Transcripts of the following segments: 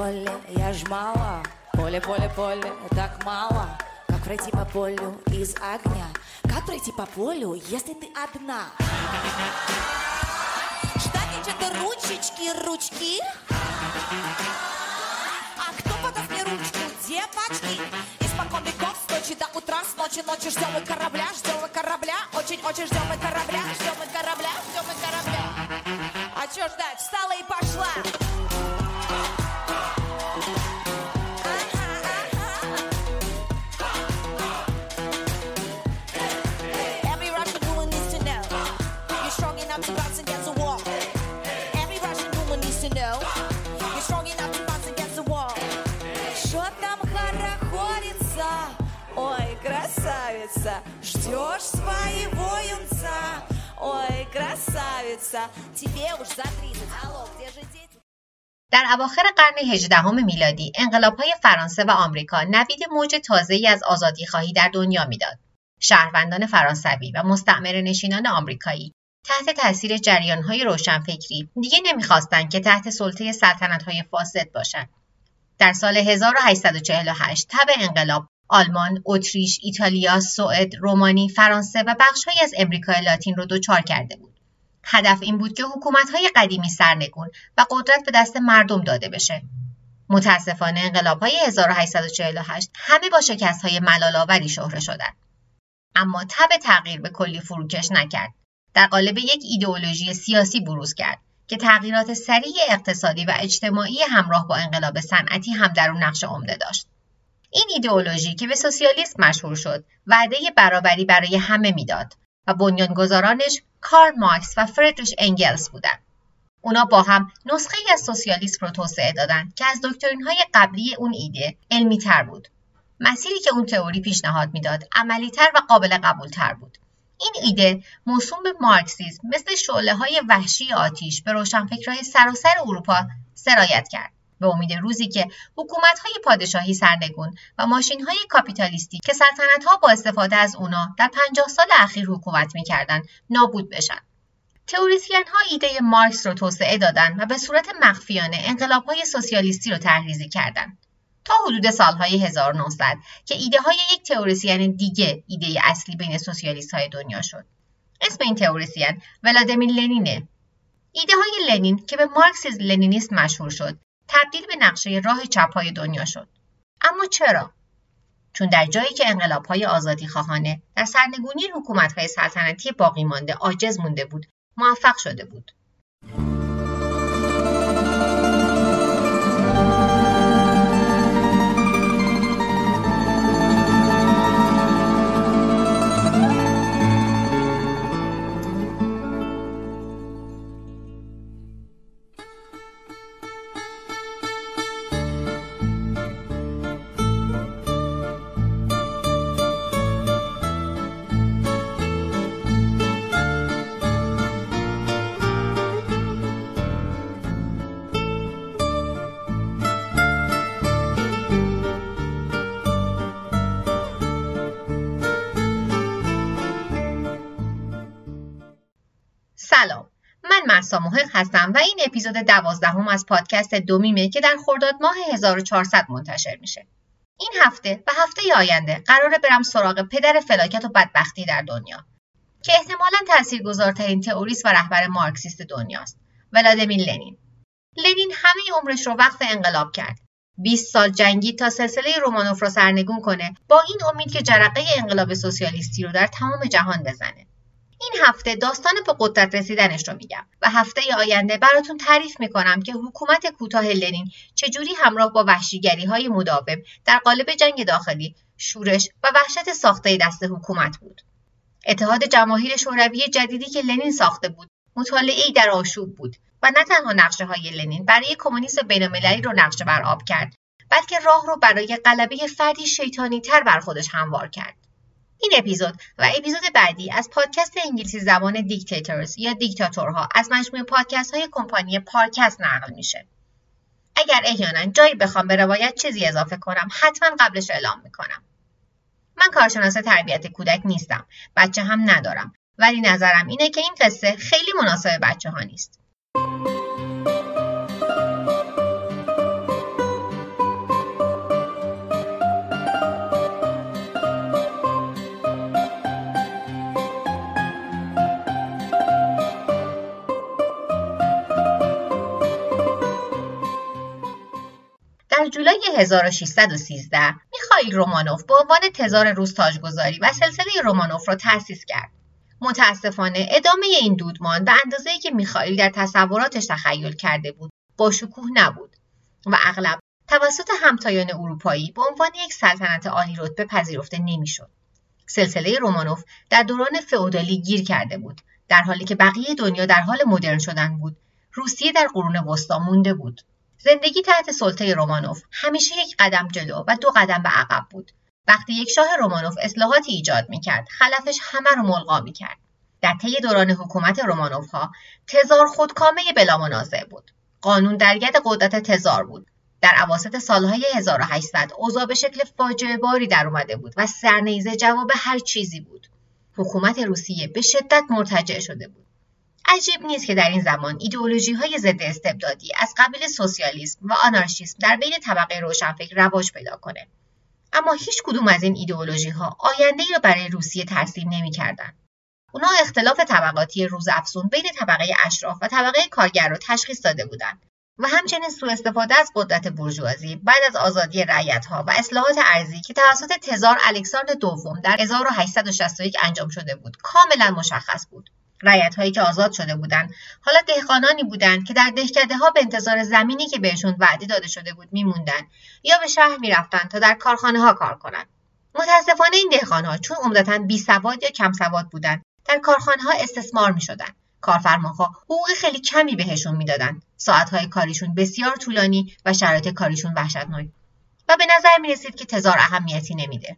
поле, я ж мало. Поле, поле, поле, так мало. Как пройти по полю из огня? Как пройти по полю, если ты одна? Ждать что-то ручечки, ручки. А кто подаст мне ручку, девочки? Испокон веков, с ночи до утра С ночи ночи ждем мы корабля, ждем мы корабля. Очень-очень ждем мы корабля, ждем мы корабля, ждем мы корабля. А чё ждать, встала и пошла در اواخر قرن هجدهم میلادی انقلابهای فرانسه و آمریکا نوید موج تازه‌ای از آزادیخواهی در دنیا می‌داد. شهروندان فرانسوی و مستعمره نشینان آمریکایی تحت تاثیر جریانهای روشنفکری دیگه نمی‌خواستند که تحت سلطه سلطنت‌های فاسد باشند. در سال 1848 تب انقلاب آلمان، اتریش، ایتالیا، سوئد، رومانی، فرانسه و بخشهایی از امریکای لاتین رو دچار کرده بود. هدف این بود که حکومت‌های قدیمی سرنگون و قدرت به دست مردم داده بشه. متاسفانه انقلاب‌های 1848 همه با شکست‌های ملال‌آوری شهره شدند. اما تب تغییر به کلی فروکش نکرد. در قالب یک ایدئولوژی سیاسی بروز کرد که تغییرات سریع اقتصادی و اجتماعی همراه با انقلاب صنعتی هم در اون نقش عمده داشت. این ایدئولوژی که به سوسیالیسم مشهور شد، وعده برابری برای همه می‌داد و بنیانگذارانش کارل مارکس و فردریش انگلس بودند. اونا با هم نسخه ای از سوسیالیسم رو توسعه دادند که از دکترین های قبلی اون ایده علمی تر بود. مسیری که اون تئوری پیشنهاد می‌داد عملی تر و قابل قبول تر بود. این ایده موسوم به مارکسیسم مثل شعله های وحشی آتیش به روشنفکرهای سراسر اروپا سرایت کرد. به امید روزی که حکومت‌های پادشاهی سرنگون و ماشین‌های کاپیتالیستی که سلطنت‌ها با استفاده از اونا در 50 سال اخیر حکومت می‌کردند نابود بشن. تئوریسین‌ها ایده مارکس رو توسعه دادن و به صورت مخفیانه انقلاب‌های سوسیالیستی رو طرحریزی کردند. تا حدود سالهای 1900 که ایده های یک تئوریسین دیگه ایده اصلی بین سوسیالیست های دنیا شد. اسم این تئوریسین ولادیمیر لنینه. ایده های لنین که به مارکسیز لنینیسم مشهور شد تبدیل به نقشه راه چپ های دنیا شد. اما چرا؟ چون در جایی که انقلاب های آزادی خواهانه در سرنگونی حکومت های سلطنتی باقی مانده عاجز مونده بود موفق شده بود. هستم و این اپیزود دوازدهم از پادکست دومیمه که در خرداد ماه 1400 منتشر میشه. این هفته و هفته آینده قراره برم سراغ پدر فلاکت و بدبختی در دنیا که احتمالا تاثیرگذارترین تئوریست و رهبر مارکسیست دنیاست ولادیمیر لنین. لنین همه عمرش رو وقف انقلاب کرد. 20 سال جنگید تا سلسله رومانوف را سرنگون کنه با این امید که جرقه انقلاب سوسیالیستی رو در تمام جهان بزنه. این هفته داستان به قدرت رسیدنش رو میگم و هفته آینده براتون تعریف می‌کنم که حکومت کوتاه لنین چجوری همراه با وحشیگری های مداوم در قالب جنگ داخلی، شورش و وحشت ساخته دست حکومت بود. اتحاد جماهیر شوروی جدیدی که لنین ساخته بود، مطالعه در آشوب بود و نه تنها نقشه های لنین برای کمونیسم بینالمللی رو نقشه بر آب کرد، بلکه راه رو برای غلبه فردی شیطانی تر بر خودش هموار کرد. این اپیزود و اپیزود بعدی از پادکست انگلیسی زبان دیکتاتورز یا دیکتاتورها از مجموعه پادکست های کمپانی پارکست نقل میشه. اگر احیانا جایی بخوام به روایت چیزی اضافه کنم حتما قبلش اعلام می‌کنم. من کارشناس تربیت کودک نیستم. بچه هم ندارم. ولی نظرم اینه که این قصه خیلی مناسب بچه ها نیست. سالهای 1613 میخائیل رومانوف به عنوان تزار روس تاجگذاری و سلسله رومانوف را تأسیس کرد. متاسفانه ادامه این دودمان به اندازه‌ای که میخائیل در تصوراتش تخیل کرده بود با شکوه نبود و اغلب توسط همتایان اروپایی به عنوان یک سلطنت عالی رتبه پذیرفته نمی‌شد. سلسله رومانوف در دوران فئودالی گیر کرده بود در حالی که بقیه دنیا در حال مدرن شدن بود روسیه در قرون وسطا مونده بود زندگی تحت سلطه رومانوف. همیشه یک قدم جلو و دو قدم به عقب بود. وقتی یک شاه رومانوف اصلاحاتی ایجاد می‌کرد خلفش همه رو ملغا می‌کرد. در طی دوران حکومت رومانوف ها تزار خودکامه بلا منازع بود. قانون در ید قدرت تزار بود. در عواسط سالهای 1800 اوضاع به شکل فاجعه باری در اومده بود و سرنیزه جواب هر چیزی بود. حکومت روسیه به شدت مرتجع شده بود. عجیب نیست که در این زمان ایدئولوژی های ضد استبدادی از قبیل سوسیالیسم و آنارشیسم در بین طبقه روشنفکر رواج پیدا کنه. اما هیچ کدوم از این ایدئولوژی ها آینده را برای روسیه ترسیم نمی‌کردند اونا اختلاف طبقاتی روز افزون بین طبقه اشراف و طبقه کارگر را تشخیص داده بودند و همچنین سوء استفاده از قدرت بورژوازی بعد از آزادی ها و اصلاحات ارزی که توسط تزار الکساندر دوم در 1861 انجام شده بود کاملا مشخص بود. رعیت هایی که آزاد شده بودند حالا دهقانانی بودند که در دهکده ها به انتظار زمینی که بهشون وعده داده شده بود میموندند یا به شهر می‌رفتند تا در کارخانه ها کار کنند متاسفانه این دهقان ها چون عمدتا بی سواد یا کم سواد بودند در کارخانه ها استثمار می شدند کارفرماها حقوق خیلی کمی بهشون می‌دادند ساعتهای کاریشون بسیار طولانی و شرایط کاریشون وحشتناک. و به نظر می رسید که تزار اهمیتی نمیده.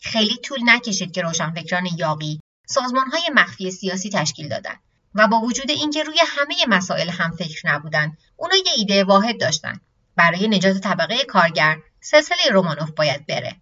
خیلی طول نکشید که روشنفکران یاقی سازمانهای مخفی سیاسی تشکیل دادند و با وجود اینکه روی همه مسائل هم فکر نبودند اونا یه ایده واحد داشتن. برای نجات طبقه کارگر سلسله رومانوف باید بره.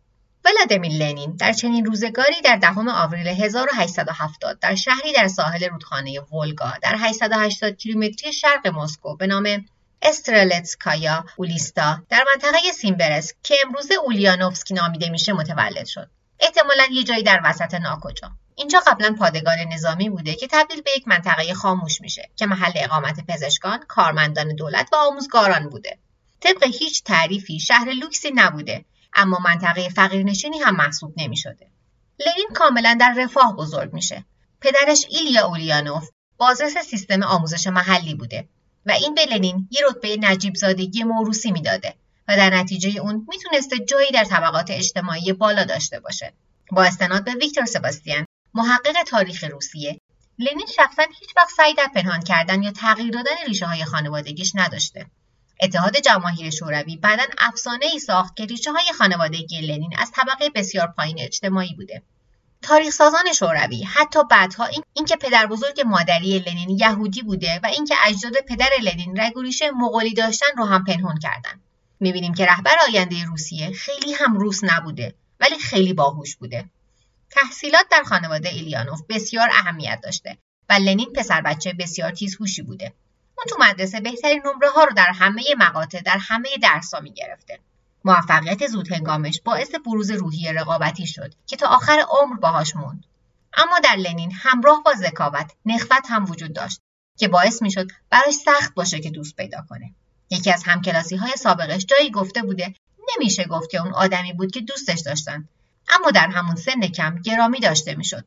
ولادیمیر لنین در چنین روزگاری در دهم آوریل 1870 در شهری در ساحل رودخانه ولگا در 880 کیلومتری شرق مسکو به نام استرلتسکایا اولیستا در منطقه سیمبرس که امروزه اولیانوفسکی نامیده میشه متولد شد. احتمالا یه جایی در وسط ناکجا. اینجا قبلا پادگان نظامی بوده که تبدیل به یک منطقه خاموش میشه که محل اقامت پزشکان، کارمندان دولت و آموزگاران بوده. طبق هیچ تعریفی شهر لوکسی نبوده اما منطقه فقیرنشینی هم محسوب نمی شده. لنین کاملا در رفاه بزرگ میشه. پدرش ایلیا اولیانوف بازرس سیستم آموزش محلی بوده و این به لنین یه رتبه نجیب زادگی موروسی می‌داده و در نتیجه اون می‌تونسته جایی در طبقات اجتماعی بالا داشته باشه. با استناد به ویکتور سباستیان محقق تاریخ روسیه. لنین شخصا هیچ وقت سعی در پنهان کردن یا تغییر دادن ریشه های خانوادگیش نداشته. اتحاد جماهیر شوروی بعدا افسانه ای ساخت که ریشه های خانوادگی لنین از طبقه بسیار پایین اجتماعی بوده. تاریخ سازان شوروی حتی بعدها این اینکه پدر بزرگ مادری لنین یهودی بوده و اینکه اجداد پدر لنین رگ مغولی داشتن رو هم پنهان کردن. می‌بینیم که رهبر آینده روسیه خیلی هم روس نبوده ولی خیلی باهوش بوده. تحصیلات در خانواده ایلیانوف بسیار اهمیت داشته و لنین پسر بچه بسیار تیزهوشی بوده اون تو مدرسه بهترین نمره ها رو در همه مقاطع در همه درس ها می گرفته. موفقیت زود هنگامش باعث بروز روحی رقابتی شد که تا آخر عمر باهاش موند. اما در لنین همراه با ذکاوت نخوت هم وجود داشت که باعث می‌شد براش سخت باشه که دوست پیدا کنه. یکی از همکلاسی های سابقش جایی گفته بوده نمیشه گفت که اون آدمی بود که دوستش داشتن اما در همون سن کم گرامی داشته می‌شد.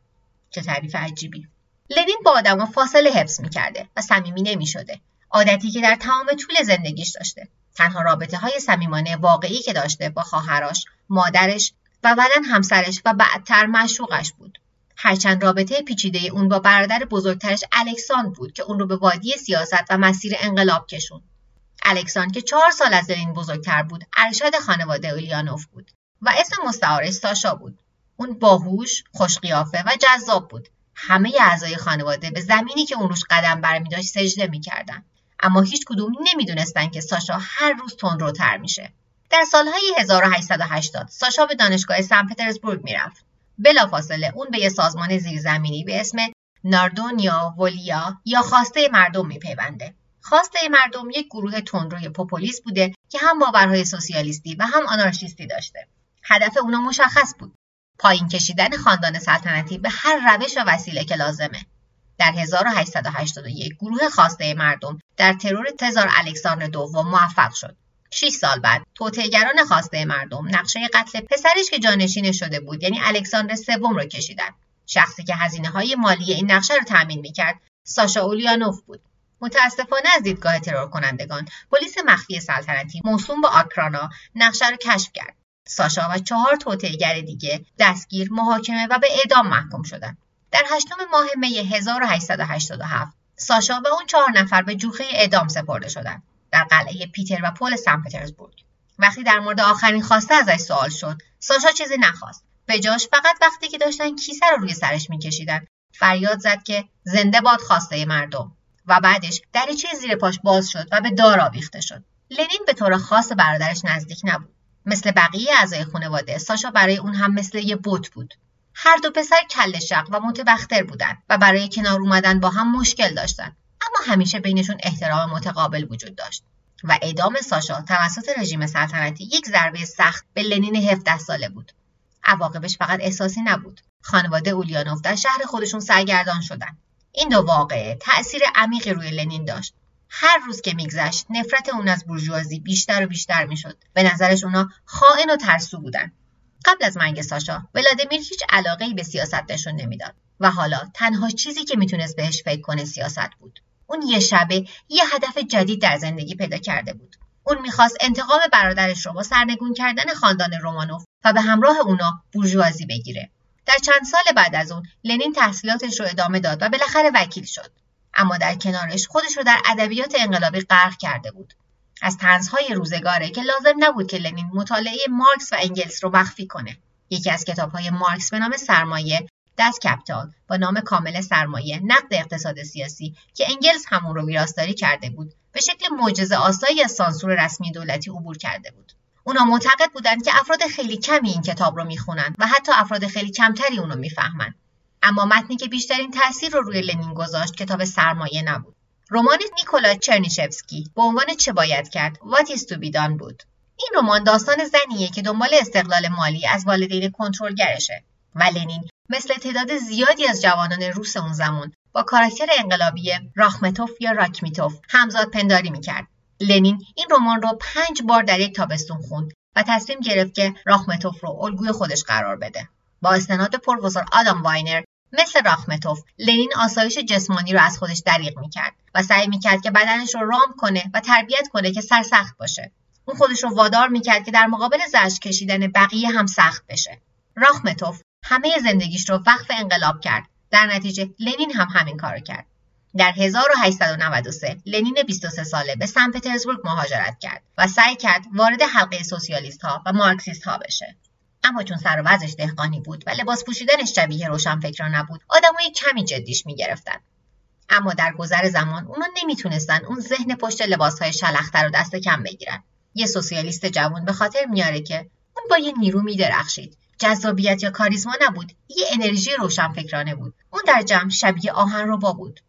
چه تعریف عجیبی. لنین با آدما فاصله حفظ می‌کرده و صمیمی نمی‌شده. عادتی که در تمام طول زندگیش داشته. تنها رابطه های صمیمانه واقعی که داشته با خواهرش مادرش و بعدا همسرش و بعدتر معشوقش بود. هرچند رابطه پیچیده اون با برادر بزرگترش الکساندر بود که اون رو به وادی سیاست و مسیر انقلاب کشون الکساندر که چهار سال از لنین بزرگتر بود ارشد خانواده اولیانوف بود. و اسم مستعارش ساشا بود. اون باهوش خوشقیافه و جذاب بود. همه اعضای خانواده به زمینی که اون روش قدم برمی داشت سجده می‌کردن. اما هیچ کدوم نمی‌دونستن که ساشا هر روز تندروتر میشه. در سالهای 1880 ساشا به دانشگاه سن پترزبورگ می‌رفت. بلافاصله اون به یه سازمان زیرزمینی به اسم ناردونیا ولیا یا خواسته مردم میپیونده. خواسته مردم یک گروه تندروی پوپولیست بوده که هم باورهای سوسیالیستی و هم آنارشیستی داشته. هدف اونا مشخص بود. پایین کشیدن خاندان سلطنتی به هر روش و وسیله که لازمه. در 1881 گروه خواسته مردم در ترور تزار الکساندر دوم موفق شد. 6 سال بعد توطئهگران خواسته مردم نقشه قتل پسرش که جانشین شده بود یعنی الکساندر سوم رو کشیدن. شخصی که هزینه های مالی این نقشه رو تامین می‌کرد ساشا اولیانوف بود. متاسفانه از دیدگاه ترور کنندگان پلیس مخفی سلطنتی موسوم به آکرانا نقشه رو کشف کرد. ساشا و چهار توطئهگر دیگه دستگیر محاکمه و به اعدام محکوم شدند در هشتم ماه می 1887 ساشا و اون چهار نفر به جوخه اعدام سپرده شدند در قلعه پیتر و پل سن پترزبورگ. وقتی در مورد آخرین خواسته ازش سوال شد ساشا چیزی نخواست. به جاش فقط وقتی که داشتن کیسه رو روی سرش میکشیدن. فریاد زد که زنده باد خواسته مردم. و بعدش دریچه زیر پاش باز شد و به دار آویخته شد. لنین به طور خاص برادرش نزدیک نبود. مثل بقیه اعضای خانواده ساشا برای اون هم مثل یه بوت بود. هر دو پسر کل شق و متبختر بودند و برای کنار اومدن با هم مشکل داشتند اما همیشه بینشون احترام متقابل وجود داشت. و اعدام ساشا توسط رژیم سلطنتی یک ضربه سخت به لنین 17 ساله بود. عواقبش فقط احساسی نبود. خانواده اولیانوف در شهر خودشون سرگردان شدند این دو واقعه تأثیر عمیقی روی لنین داشت. هر روز که میگذشت نفرت اون از بورژوازی بیشتر و بیشتر می‌شد. به نظرش اونا خائن و ترسو بودن. قبل از مرگ ساشا ولادیمیر هیچ علاقه به سیاست نشون نمی‌داد و حالا تنها چیزی که می‌تونست بهش فکر کنه سیاست بود. اون یه شبه یه هدف جدید در زندگی پیدا کرده بود. اون می‌خواست انتقام برادرش رو با سرنگون کردن خاندان رومانوف و به همراه اونا بورژوازی بگیره. در چند سال بعد از اون لنین تحصیلاتش رو ادامه داد و بالاخره وکیل شد. اما در کنارش خودش رو در ادبیات انقلابی غرق کرده بود. از تنزهای روزگاره که لازم نبود که لنین مطالعه مارکس و انگلس رو مخفی کنه. یکی از کتابهای مارکس به نام سرمایه دست کپتال با نام کامل سرمایه نقد اقتصاد سیاسی که انگلس همون رو ویراستاری کرده بود به شکل معجزه آسایی از سانسور رسمی دولتی عبور کرده بود. اونا معتقد بودند که افراد خیلی کمی این کتاب رو می‌خونن و حتی افراد خیلی کمتری اونو می‌فهمن. اما متنی که بیشترین تاثیر رو روی لنین گذاشت کتاب سرمایه نبود. رمان نیکولا چرنیشفسکی به عنوان چه باید کرد؟ What done بود. این رمان داستان زنیه که دنبال استقلال مالی از والدین کنترلگرشه و لنین مثل تعداد زیادی از جوانان روس اون زمان با کاراکتر انقلابی راخمتوف یا راکمیتوف همزاد پنداری می‌کرد. لنین این رمان رو پنج بار در یک تابستون خوند و تصمیم گرفت که راخمتوف رو الگوی خودش قرار بده. با استناد پروفسور آدام واینر مثل راخمتوف لنین آسایش جسمانی رو از خودش دریغ می‌کرد و سعی می‌کرد که بدنش رو رام کنه و تربیت کنه که سرسخت باشه. اون خودش رو وادار می‌کرد که در مقابل زشت کشیدن بقیه هم سخت بشه. راخمتوف همه زندگیش رو وقف انقلاب کرد. در نتیجه لنین هم همین کارو کرد. در 1893 لنین 23 ساله به سن پترزبورگ مهاجرت کرد و سعی کرد وارد حلقه سوسیالیست ها و مارکسیست ها بشه. اما چون سر و وضعش دهقانی بود و لباس پوشیدنش شبیه روشنفکران نبود آدمای کمی جدیش می‌گرفتن. اما در گذر زمان اونا نمی‌تونستن اون ذهن پشت لباسهای شلختر رو دست کم بگیرن. یه سوسیالیست جوان به خاطر میاره که اون با یه نیرو میدرخشید. جذابیت یا کاریزما نبود یه انرژی روشنفکرانه بود. اون در جمع شبیه آهن با بود.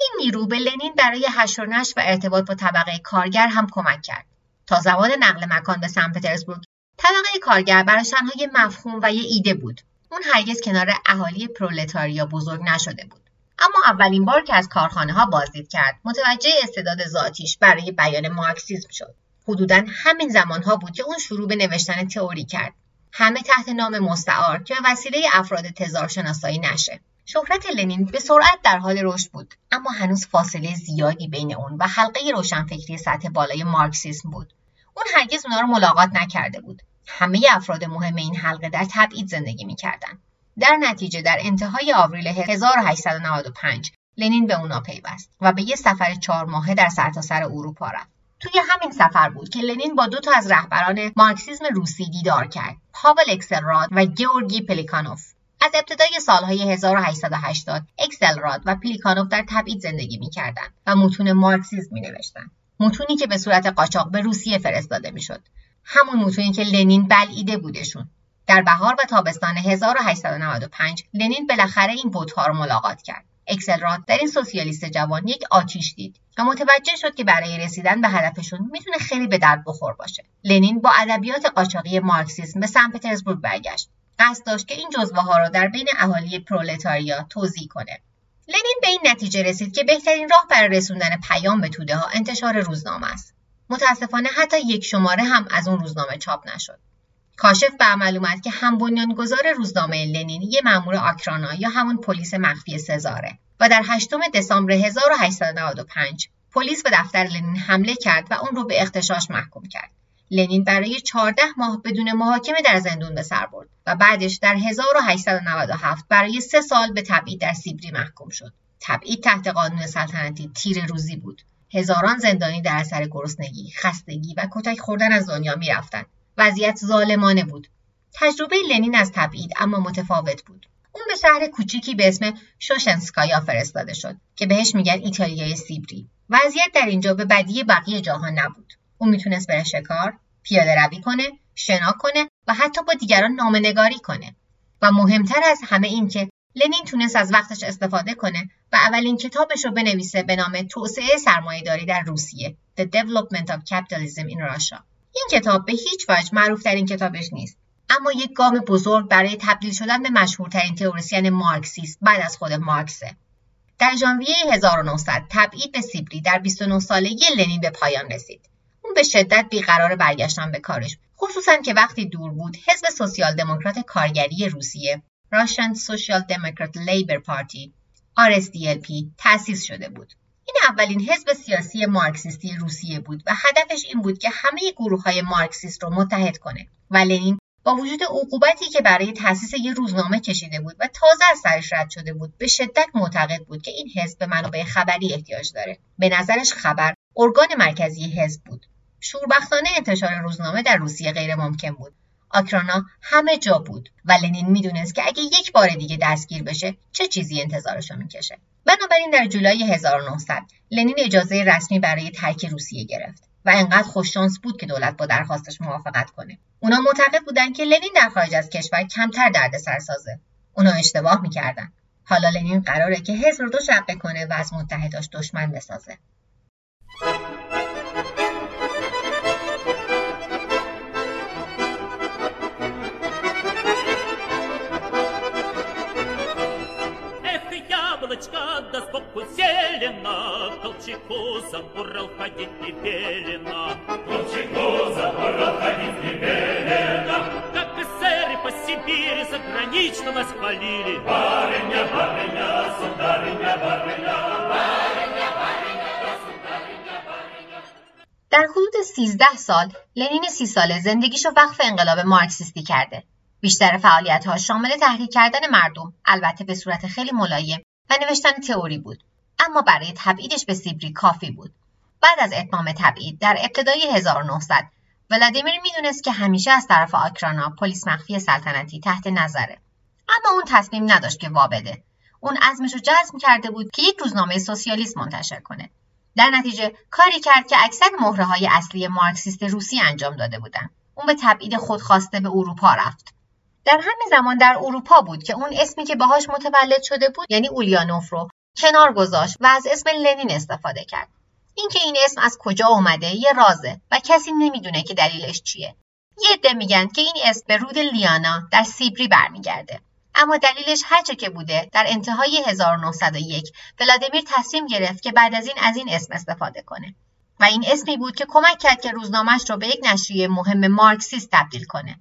این نیرو به لنین برای حشر و و ارتباط با طبقه کارگر هم کمک کرد. تا زمان نقل مکان به سن پترزبورگ طبقه کارگر براش تنها یه مفهوم و یه ایده بود. اون هرگز کنار اهالی پرولتاریا بزرگ نشده بود. اما اولین بار که از کارخانه ها بازدید کرد متوجه استعداد ذاتیش برای بیان مارکسیسم شد. حدودا همین زمانها بود که اون شروع به نوشتن تئوری کرد. همه تحت نام مستعار که به وسیله افراد تزار شناسایی نشه. شهرت لنین به سرعت در حال رشد بود اما هنوز فاصله زیادی بین اون و حلقه روشنفکری سطح بالای مارکسیسم بود. اون هرگز اونا رو ملاقات نکرده بود. همه افراد مهم این حلقه در تبعید زندگی می‌کردند در نتیجه در انتهای آوریل 1895 لنین به اونا پیوست و به یه سفر چهار ماهه در سرتاسر اروپا رفت. توی همین سفر بود که لنین با دو تا از رهبران مارکسیسم روسی دیدار کرد پاول اکسلراد و گیورگی پلیکانوف. از ابتدای سالهای 1880 اکسلراد و پلیکانوف در تبعید زندگی می‌کردند و متون مارکسیسم مینوشتند. متونی که به صورت قاچاق به روسیه فرستاده می‌شد. همون متونی که لنین بلعیده بودشون. در بهار و تابستان 1895 لنین بالاخره این بوتها رو ملاقات کرد. اکسلراد در این سوسیالیست جوان یک آتیش دید و متوجه شد که برای رسیدن به هدفشون می‌تونه خیلی به درد بخور باشه. لنین با ادبیات قاچاقی مارکسیسم به سن پترزبورگ برگشت. قصد داشت که این جزوه ها را در بین اهالی پرولتاریا توضیح کنه. لنین به این نتیجه رسید که بهترین راه برای رسوندن پیام به توده ها انتشار روزنامه است. متاسفانه حتی یک شماره هم از اون روزنامه چاپ نشد. کاشف به عمل اومد که هم بنیانگذار روزنامه لنین یه مأمور آکرانا یا همون پلیس مخفی سزاره و در 8 دسامبر 1895 پلیس به دفتر لنین حمله کرد و اون رو به اختشاش محکوم کرد. لنین برای 14 ماه بدون محاکمه در زندون به سر برد و بعدش در 1897 برای سه سال به تبعید در سیبری محکوم شد. تبعید تحت قانون سلطنتی تیر روزی بود. هزاران زندانی در اثر گرسنگی، خستگی و کتک خوردن از دنیا می‌رفتند. وضعیت ظالمانه بود. تجربه لنین از تبعید اما متفاوت بود. اون به شهر کوچیکی به اسم شوشنسکایا فرستاده شد که بهش میگن ایتالیای سیبری. وضعیت در اینجا به بدی بقیه جاها نبود. اون می‌تونست بره شکار، پیاده روی کنه، شنا کنه و حتی با دیگران نامنگاری کنه. و مهمتر از همه این که لنین تونست از وقتش استفاده کنه و اولین کتابش رو بنویسه به نام توسعه سرمایهداری در روسیه The Development of Capitalism in Russia. این کتاب به هیچ وجه معروف این کتابش نیست اما یک گام بزرگ برای تبدیل شدن به مشهورترین تئوریسین مارکسیست بعد از خود مارکسه. در ژانویه 1900 تبعید به سیبری در 29 سالگی لنین به پایان رسید. اون به شدت بیقرار برگشتن به کارش خصوصا که وقتی دور بود حزب سوسیال دموکرات کارگری روسیه. Russian Social Democrat Labor Party RSDLP تأسیس شده بود. این اولین حزب سیاسی مارکسیستی روسیه بود و هدفش این بود که همه گروه های مارکسیست رو متحد کنه. و لنین با وجود عقوبتی که برای تأسیس یک روزنامه کشیده بود و تازه از سرش رد شده بود به شدت معتقد بود که این حزب به منابع خبری احتیاج داره. به نظرش خبر ارگان مرکزی حزب بود. شوربختانه انتشار روزنامه در روسیه غیر ممکن بود. آکرانا همه جا بود و لنین می‌دونست که اگه یک بار دیگه دستگیر بشه چه چیزی انتظارشو می‌کشه. بنابراین در جولای 1900 لنین اجازه رسمی برای ترک روسیه گرفت و انقدر خوششانس بود که دولت با درخواستش موافقت کنه. اونا معتقد بودن که لنین در خارج از کشور کمتر دردسر سازه اونا اشتباه می‌کردن. حالا لنین قراره که حزب رو دو شقه کنه و از متحداش دشمن بسازه. яблочко, да сбоку зелено, Колчаку забурал ходить не велено. Колчаку забурал ходить не велено. Как эсеры по Сибири загранично нас хвалили. Барыня, барыня, сударыня, барыня, барыня, барыня, сударыня, барыня. در حدود 13 سال لنین سی ساله زندگیشو وقف انقلاب مارکسیستی کرده. بیشتر فعالیت ها شامل تحریک کردن مردم البته به صورت خیلی ملایم و نوشتن تئوری بود. اما برای تبعیدش به سیبری کافی بود. بعد از اتمام تبعید در ابتدای 1900 ولادیمیر می‌دونست که همیشه از طرف آکرانا پلیس مخفی سلطنتی تحت نظره. اما اون تصمیم نداشت که وابده اون عزمش رو جزم کرده بود که یک روزنامه سوسیالیست منتشر کنه. در نتیجه کاری کرد که اکثر مهره های اصلی مارکسیست روسی انجام داده بودن. اون به تبعید خودخواسته به اروپا رفت. در همین زمان در اروپا بود که اون اسمی که باهاش متولد شده بود یعنی اولیانوف رو کنار گذاشت و از اسم لنین استفاده کرد. اینکه این اسم از کجا اومده یه رازه و کسی نمی‌دونه که دلیلش چیه. یه عده میگن که این اسم به رود لیانا در سیبری برمیگرده. اما دلیلش هرچه که بوده در انتهای 1901 ولادیمیر تصمیم گرفت که بعد از این از این اسم استفاده کنه. و این اسمی بود که کمک کرد که روزنامهش رو به یک نشریه مهم مارکسیست تبدیل کنه.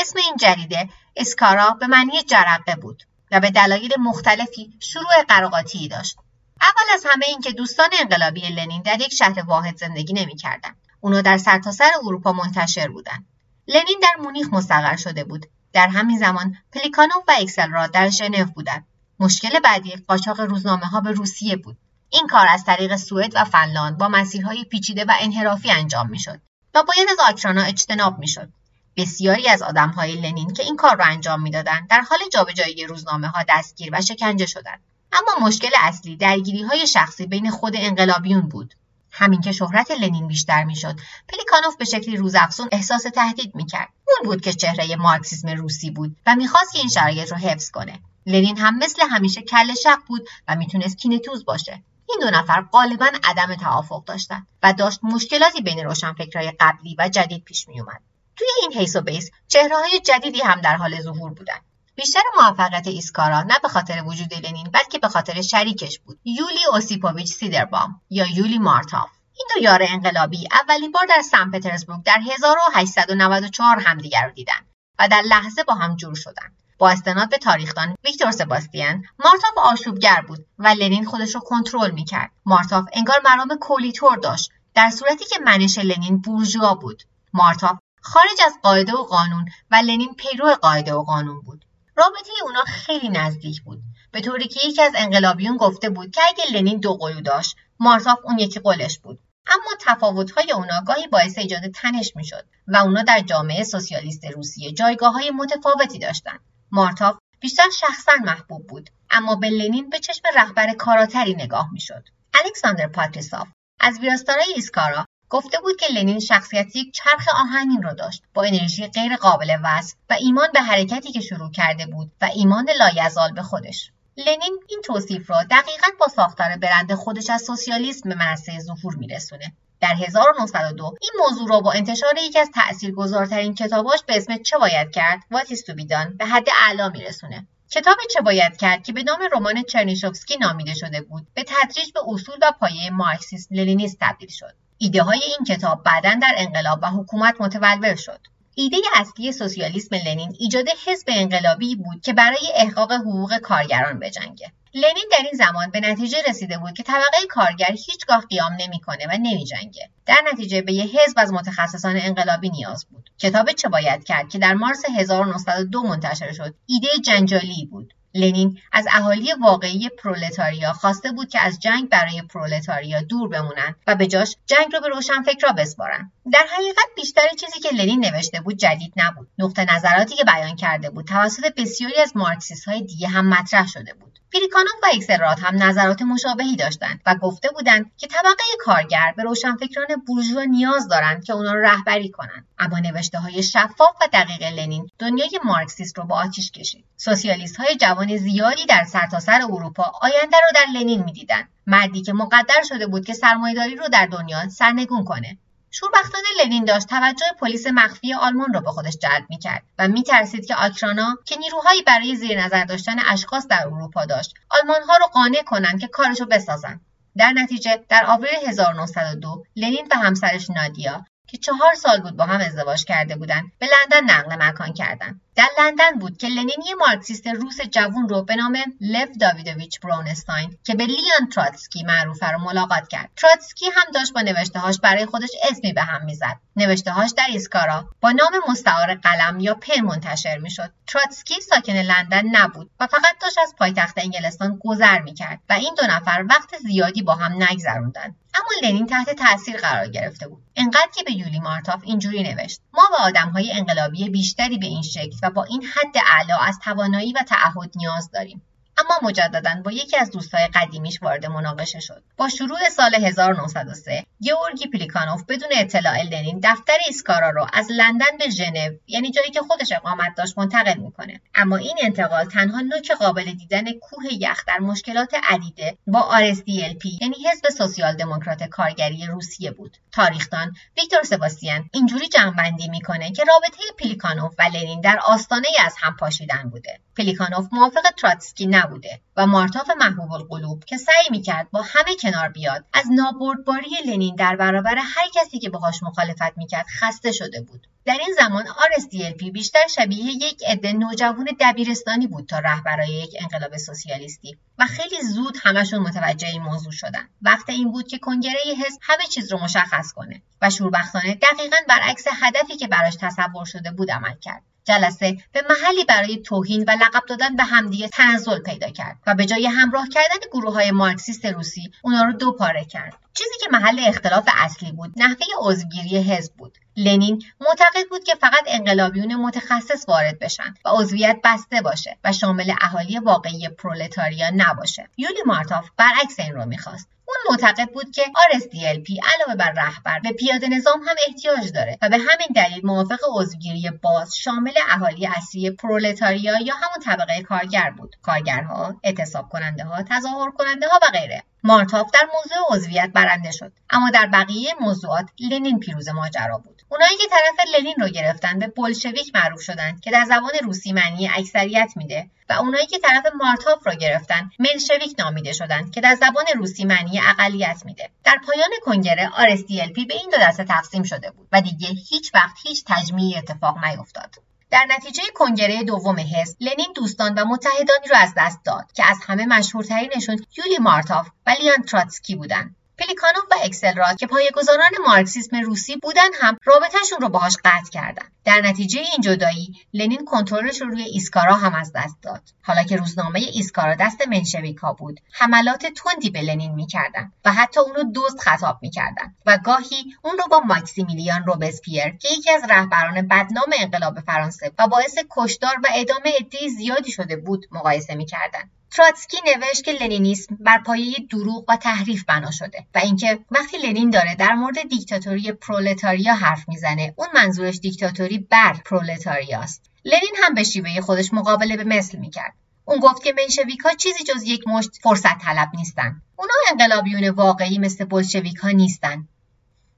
اسم این جریده اسکارا به معنی جرقه بود و به دلایل مختلفی شروع قراقاتی داشت. اول از همه اینکه دوستان انقلابی لنین در یک شهر واحد زندگی نمی‌کردند. اونا در سرتاسر سر اروپا منتشر بودند. لنین در مونیخ مستقر شده بود. در همین زمان پلیکانوف و اکسل را در ژنو بودند. مشکل بعدی قاچاق روزنامه ها به روسیه بود. این کار از طریق سوئد و فنلاند با مسیرهای پیچیده و انحرافی انجام می‌شد و باید از آکرانا اجتناب می‌شد بسیاری از آدمهای لنین که این کار را انجام می‌دادند در حال جابجایی روزنامه ها دستگیر و شکنجه شدند اما مشکل اصلی درگیری های شخصی بین خود انقلابیون بود. همین که شهرت لنین بیشتر می‌شد پلیکانوف به شکلی روزافزون احساس تهدید می‌کرد. اون بود که چهره مارکسیسم روسی بود و می‌خواست که این شرایط رو حفظ کنه. لنین هم مثل همیشه کل شق بود و می‌تونست کینتوز باشه. این دو نفر غالبا عدم توافق داشتند و داشت مشکلاتی بین روشنفکرهای قبلی و جدید پیش میومد توی این حیص و بیص های جدیدی هم در حال ظهور بودند بیشتر موفقیت ایسکارا نه به خاطر وجود لنین بلکه به خاطر شریکش بود. یولی اوسیپوویچ سیدربام یا یولی مارتاف. این دو یار انقلابی اولین بار در سن پترزبورگ در 1894 همدیگر رو دیدن و در لحظه با هم جور شدند. با استناد به تاریخدان ویکتور سباستیان مارتاف آشوبگر بود و لنین خودش رو کنترل می‌کرد. مارتاف انگار مرام کولی‌طور داشت در صورتی که منش لنین بورژوا بود. مارتاف خارج از قاعده و قانون و لنین پیرو قاعده و قانون بود. رابطه اونا خیلی نزدیک بود. به طوری که یکی از انقلابیون گفته بود که اگه لنین دو قلو داشت مارتاف اون یکی قلش بود. اما تفاوت‌های اونا گاهی باعث ایجاد تنش می‌شد و اونا در جامعه سوسیالیست روسیه جایگاه های متفاوتی داشتند. مارتاف بیشتر شخصا محبوب بود اما به لنین به چشم رهبر کاراتری نگاه می‌شد. الکساندر پاتریساف از ویراستارای ایسکارا گفته بود که لنین شخصیتی یک چرخ آهنین را داشت با انرژی غیر قابل وصف و ایمان به حرکتی که شروع کرده بود و ایمان لایزال به خودش. لنین این توصیف را دقیقا با ساختار برند خودش از سوسیالیسم به منصه ظهور میرسونه. در 1902 این موضوع را با انتشار یکی از تاثیرگذارترین کتاباش به اسم چه باید کرد؟ What is to be done به حد اعلا میرسونه. کتاب چه باید کرد که به نام رمان چرنیشوفسکی نامیده شده بود به تدریج به اصول و پایه مارکسیسم لنینیست تبدیل شد. ایده های این کتاب بعدا در انقلاب و حکومت متولور شد. ایده اصلی سوسیالیسم لنین ایجاد حزب انقلابی بود که برای احقاق حقوق کارگران بجنگه لنین در این زمان به نتیجه رسیده بود که طبقه کارگر هیچگاه قیام نمی‌کنه و نمیجنگه. در نتیجه به یه حزب از متخصصان انقلابی نیاز بود. کتاب چه باید کرد که در مارس 1902 منتشر شد. ایده جنجالی بود. لنین از اهالی واقعی پرولتاریا خواسته بود که از جنگ برای پرولتاریا دور بمونند و به جاش جنگ رو به روشنفکرا بسپارن. در حقیقت بیشتر چیزی که لنین نوشته بود جدید نبود. نقطه نظراتی که بیان کرده بود توسط بسیاری از مارکسیست های دیگه هم مطرح شده بود. پیریکانوف و اکسلرات هم نظرات مشابهی داشتند و گفته بودند که طبقه کارگر به روشنفکران بورژوا نیاز دارند که اونا رو رهبری کنند. اما نوشته های شفاف و دقیق لنین دنیای مارکسیست رو با آتیش کشید. سوسیالیست های جوان زیادی در سرتاسر سر اروپا آینده رو در لنین می‌دیدند. مردی که مقدر شده بود که سرمایهداری رو در دنیا سرنگون کنه. شوربختانه لنین داشت توجه پلیس مخفی آلمان را به خودش جلب می‌کرد و میترسید که آکرانا که نیروهایی برای زیر نظر داشتن اشخاص در اروپا داشت آلمانها را قانع کنند که کارشو بسازند در نتیجه در آوریل 1902 لنین و همسرش نادیا که چهار سال بود با هم ازدواج کرده بودند به لندن نقل مکان کردند. در لندن بود که لنین یه مارکسیست روس جوون رو به نام لف داویدویچ برونستاین که به لیان تراتسکی معروفه رو ملاقات کرد. تراتسکی هم داشت با نوشتههاش برای خودش اسمی به هم می‌زد. نوشتههاش در ایسکارا با نام مستعار قلم یا pen منتشر می‌شد. تراتسکی ساکن لندن نبود و فقط داشت از پایتخت انگلستان گذر می‌کرد و این دو نفر وقت زیادی با هم نگذروندند اما لنین تحت تاثیر قرار گرفته بود. انقدر که به یولی مارتاف اینجوری نوشت ما به آدمهای انقلابی بیشتری به این شکل و با این حد اعلا از توانایی و تعهد نیاز داریم. اما مجددا با یکی از دوستای قدیمیش وارد مناقشه شد. با شروع سال 1903 گیورگی پلیکانوف بدون اطلاع لنین دفتر ایسکارا رو از لندن به ژنو یعنی جایی که خودش اقامت داشت منتقل می‌کنه. اما این انتقال تنها نوک قابل دیدن کوه یخ در مشکلات عدیده با RSDLP یعنی حزب سوسیال دموکرات کارگری روسیه بود. تاریخدان ویکتور سباستیان اینجوری جمعبندی می‌کنه که رابطه پلیکانوف و لنین در آستانه از هم پاشیدن بوده. پلیکانوف موافق تراتسکی نبوده و مارتاف محبوب القلوب که سعی می‌کرد با همه کنار بیاد از نابردباری لنین در برابر هر کسی که باهاش مخالفت می‌کرد خسته شده بود. در این زمان RSDLP بیشتر شبیه یک عده نوجوان دبیرستانی بود تا رهبرای یک انقلاب سوسیالیستی و خیلی زود همشون متوجه این موضوع شدن. وقت این بود که کنگره حزب همه چیز رو مشخص کنه و شوربختانه دقیقا برعکس هدفی که براش تصور شده بود عمل کرد. جلسه به محلی برای توهین و لقب دادن به همدیگه تنزل پیدا کرد و به جای همراه کردن گروه های مارکسیست روسی اونا رو دو پاره کرد. چیزی که محل اختلاف اصلی بود نحوه عضوگیری حزب بود. لنین معتقد بود که فقط انقلابیون متخصص وارد بشن و عضویت بسته باشه و شامل اهالی واقعی پرولتاریا نباشه. یولی مارتاف برعکس این رو می‌خواست. اون معتقد بود که RSDLP علاوه بر رهبر به پیاده نظام هم احتیاج داره و به همین دلیل موافق عضوگیری باز شامل اهالی اصلی پرولتاریا یا همون طبقه کارگر بود. کارگرها اعتصاب کننده ها تظاهر کننده ها و غیره. مارتاف در موضوع عضویت برنده شد. اما در بقیه موضوعات لنین پیروز ماجرا بود. اونایی که طرف لنین رو گرفتن به بلشویک معروف شدند که در زبان روسی معنی اکثریت میده و اونایی که طرف مارتاف را گرفتن منشویک نامیده شدند که در زبان روسی معنی اقلیت میده. در پایان کنگره RSDLP به این دو دسته تقسیم شده بود و دیگه هیچ وقت هیچ تجمیعی اتفاق نیفتاد. در نتیجه کنگره دوم حزب لنین دوستان و متحدانی را از دست داد که از همه مشهورترینشون یولی مارتاف و لیان تراتسکی بودند پلیکانوف و اکسلراد که پایه‌گذاران مارکسیسم روسی بودن هم رابطهشون رو باهاش قطع کردن. در نتیجه این جدایی لنین کنترلش رو روی ایسکارا هم از دست داد. حالا که روزنامه ایسکارا دست منشویکا بود حملات تندی به لنین می‌کردن و حتی اون رو دزد خطاب می‌کردن و گاهی اون رو با ماکسیمیلیان روبسپیر که یکی از رهبران بدنام انقلاب فرانسه و باعث کشتار و اعدام عدهای زیادی شده بود مقایسه می‌کردن. تراتسکی نوشت که لنینیسم بر پایه دروغ و تحریف بنا شده و اینکه وقتی لنین داره در مورد دیکتاتوری پرولتاریا حرف می‌زنه اون منظورش دیکتاتوری بر پرولتاریاست لنین هم به شیوه خودش مقابله به مثل می‌کرد. اون گفت که منشویک ها چیزی جز یک مشت فرصت طلب نیستن. اونا انقلابیون واقعی مثل بلشویک ها نیستن.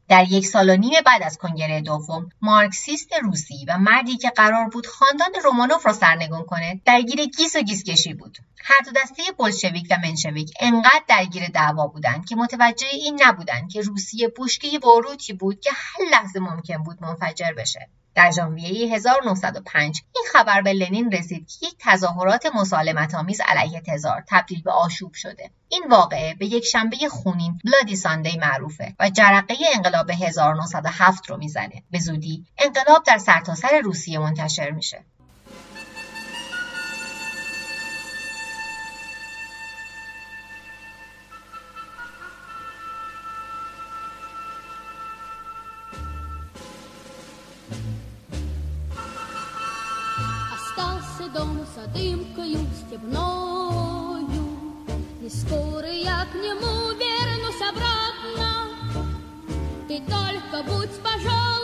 در یک سال و نیم بعد از کنگره دوم مارکسیست روسی و مردی که قرار بود خاندان رومانوف را سرنگون کنه درگیر گیس و گیسکشی بود. هر دو دسته بلشویک و منشویک انقدر درگیر دعوا بودند که متوجه این نبودند که روسیه بشکه باروتی بود که هر لحظه ممکن بود منفجر بشه. در ژانویه 1905 این خبر به لنین رسید که یک تظاهرات مسالمت آمیز علیه تزار تبدیل به آشوب شده. این واقعه به یک شنبه خونین بلادی ساندی معروفه و جرقه انقلاب 1907 رو می‌زنه. به زودی انقلاب در سرتاسر روسیه منتشر میشه. Стебною. Не скоро я к нему вернусь обратно. Ты только будь, пожалуйста,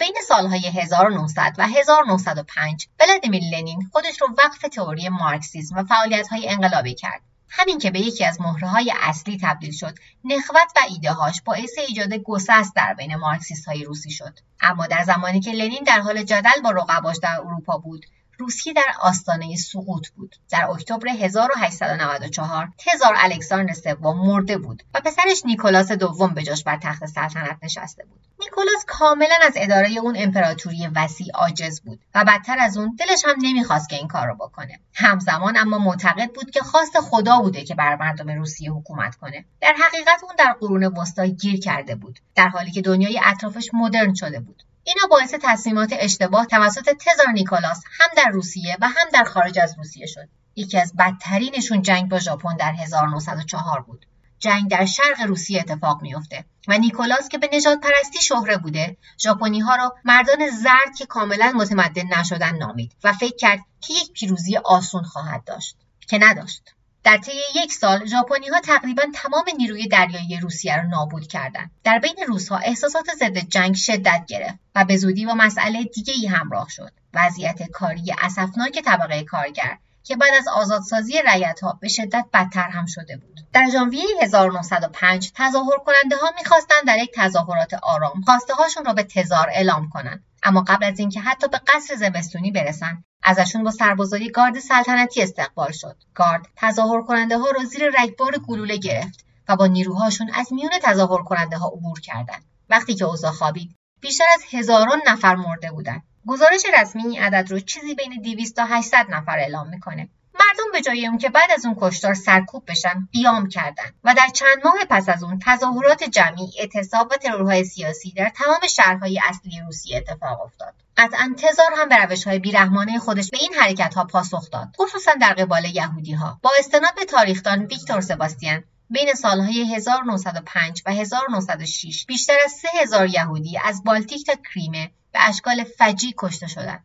بین سالهای 1900 و 1905 ولادیمیر لنین خودش رو وقف تئوری مارکسیسم و فعالیت‌های انقلابی کرد. همین که به یکی از مهره‌های اصلی تبدیل شد، نخوت و ایده‌هاش باعث ایجاد گسست در بین مارکسیست‌های روسی شد. اما در زمانی که لنین در حال جدل با رقباش در اروپا بود، روسیه در آستانه سقوط بود. در اکتبر 1894 تزار الکساندر سوم مرده بود و پسرش نیکولاس دوم به جاش بر تخت سلطنت نشسته بود. نیکولاس کاملا از اداره اون امپراتوری وسیع عاجز بود و بدتر از اون دلش هم نمی‌خواست که این کار رو بکنه. همزمان اما معتقد بود که خواست خدا بوده که بر مردم روسیه حکومت کنه. در حقیقت اون در قرون وسطا گیر کرده بود در حالی که دنیای اطرافش مدرن شده بود. اینا باعث تصمیمات اشتباه توسط تزار نیکولاس هم در روسیه و هم در خارج از روسیه شد. یکی از بدترینشون جنگ با ژاپن در 1904 بود. جنگ در شرق روسیه اتفاق میافته و نیکولاس که به نجات پرستی شهره بوده ژاپنی ها را مردان زرد که کاملا متمدن نشدن نامید و فکر کرد که یک پیروزی آسون خواهد داشت که نداشت در طی یک سال ژاپنی ها تقریبا تمام نیروی دریایی روسیه را نابود کردند در بین روزها احساسات ضد جنگ شدت گرفت و به زودی با مسئله دیگه ای همراه شد وضعیت کاری اسفناک طبقه کارگر که بعد از آزادسازی ها به شدت بدتر هم شده بود. در ژانویه 1905 تظاهر کننده ها می‌خواستند در یک تظاهرات آرام خواسته هاشون را به تزار اعلام کنند. اما قبل از اینکه حتی به قصر زمستونی برسند ازشون با سربازای گارد سلطنتی استقبال شد. گارد تظاهر کننده ها را زیر رگبار گلوله گرفت و با نیروهاشون از میون تظاهر کننده ها عبور کردند. وقتی که اوضاع خوابید بیشتر از هزاران نفر مرده بودند. گزارش رسمی این عدد رو چیزی بین 200 تا 800 نفر اعلام می‌کنه. مردم به جای اون که بعد از اون کشتار سرکوب بشن قیام کردند و در چند ماه پس از اون تظاهرات جمعی اعتصاب و ترورهای سیاسی در تمام شهرهای اصلی روسیه اتفاق افتاد. قطعا تزار هم به روشهای بیرحمانه خودش به این حرکت ها پاسخ داد. خصوصا در قبال یهودی ها با استناد به تاریخدان ویکتور سباستیان بین سالهای 1905 و 1906 بیشتر از 3000 یهودی از بالتیک تا کریمه به اشکال فجی کشته شدند.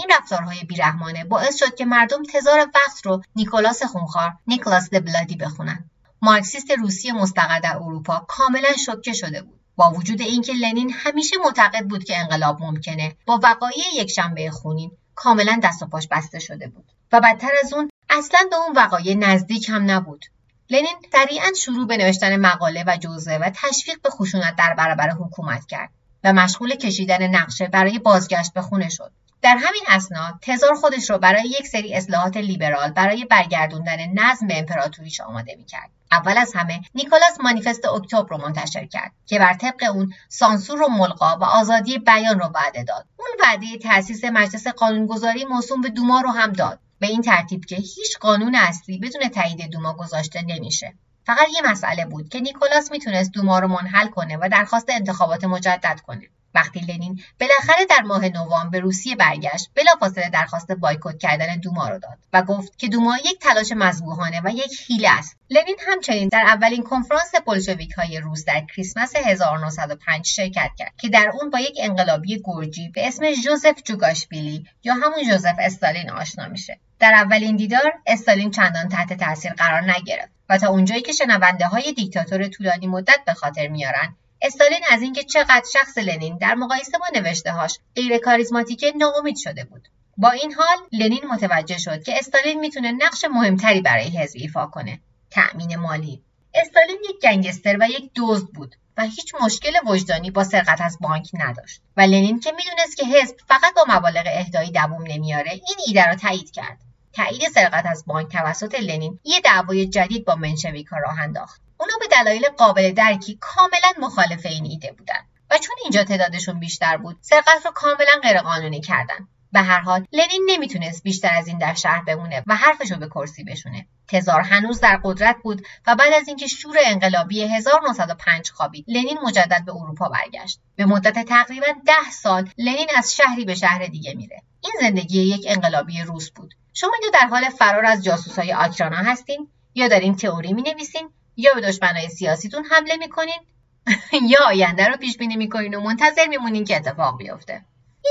این رفتارهای بیرحمانه باعث شد که مردم تزار وقت رو نیکولاس خونخوار نیکلاس د بلادی بخونن. مارکسیست روسی مستقر در اروپا کاملا شوکه شده بود. با وجود اینکه لنین همیشه معتقد بود که انقلاب ممکنه با وقایع یکشنبه خونین کاملا دست و پاش بسته شده بود. و بدتر از اون اصلا به اون وقایع نزدیک هم نبود. لنین سریعا شروع به نوشتن مقاله و جزوه و تشویق به خشونت در برابر حکومت کرد و مشغول کشیدن نقشه برای بازگشت به خونه شد. در همین اسنا تزار خودش را برای یک سری اصلاحات لیبرال برای برگردوندن نظم امپراتوریش آماده می‌کرد. اول از همه نیکولاس مانیفست اکتبر رو منتشر کرد که بر طبق اون سانسور و ملقا و آزادی بیان رو وعده داد. اون وعده تأسیس مجلس قانونگذاری موسوم به دوما رو هم داد. به این ترتیب که هیچ قانون اصلی بدون تایید دوما گذاشته نمیشه. فقط یه مسئله بود که نیکولاس می‌تونست دوما رو منحل کنه و درخواست انتخابات مجدد کنه. وقتی لنین بالاخره در ماه نوامبر به روسیه برگشت بلافاصله درخواست بایکوت کردن دوما رو داد و گفت که دوما یک تلاش مذبوحانه و یک حیله است. لنین همچنین در اولین کنفرانس بلشویک های روس در کریسمس 1905 شرکت کرد که در اون با یک انقلابی گرجی به اسم جوزف جوگاشویلی یا همون جوزف استالین آشنا میشه. در اولین دیدار استالین چندان تحت تاثیر قرار نگرفت و تا اونجایی که شنونده های دیکتاتور طولانی مدت به خاطر میارن استالین از اینکه چقدر شخص لنین در مقایسه با نوشتههاش غیر کاریزماتیکه ناامید شده بود. با این حال لنین متوجه شد که استالین می‌تونه نقش مهمتری برای حزب ایفا کنه. تأمین مالی. استالین یک گنگستر و یک دزد بود و هیچ مشکل وجدانی با سرقت از بانک نداشت. و لنین که می‌دونست که حزب فقط با مبالغ اهدایی دووم نمیاره این ایده را تایید کرد. تایید سرقت از بانک توسط لنین یه دعوای جدید با منشویکا راه انداخت. اونا به دلایل قابل درکی کاملا مخالف این ایده بودن و چون اینجا تعدادشون بیشتر بود سرقت رو کاملا غیرقانونی کردن. به هر حال لنین نمی‌تونست بیشتر از این در شهر بمونه و حرفشو به کرسی بشونه. تزار هنوز در قدرت بود و بعد از اینکه شور انقلابی 1905 خوابید لنین مجدد به اروپا برگشت. به مدت تقریبا ده سال لنین از شهری به شهر دیگه میره. این زندگی یک انقلابی روس بود. شما اینجا در حال فرار از جاسوسای آکرانا هستین؟ یا دارین تئوری می نویسین یا به دشمنای سیاسیتون حمله می‌کنین یا آینده رو پیش بینی می‌کنین و منتظر میمونین که اتفاق بیفته.